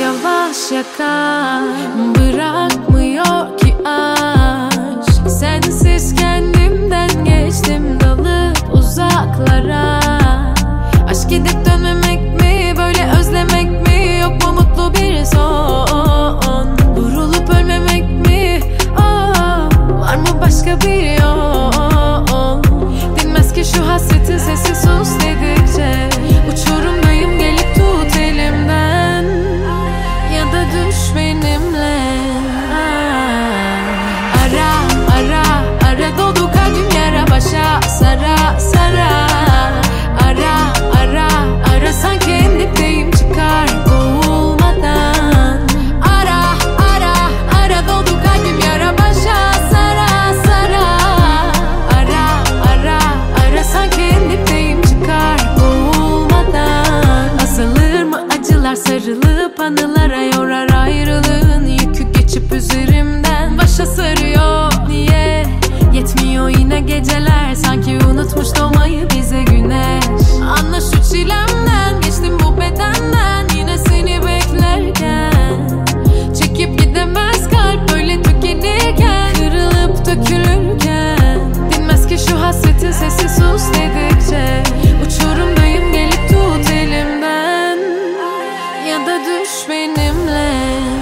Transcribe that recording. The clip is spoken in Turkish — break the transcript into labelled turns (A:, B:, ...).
A: yakar Bırakmıyor ki aşk. Sensiz kendimden geçtim dalıp uzaklara. Aşk gidip dönmemek mi böyle özlemek mi? Yok mu mutlu bir son? Vurulup ölmemek mi? Oh, Var mı başka bir yol anılar. ya da düş benimle.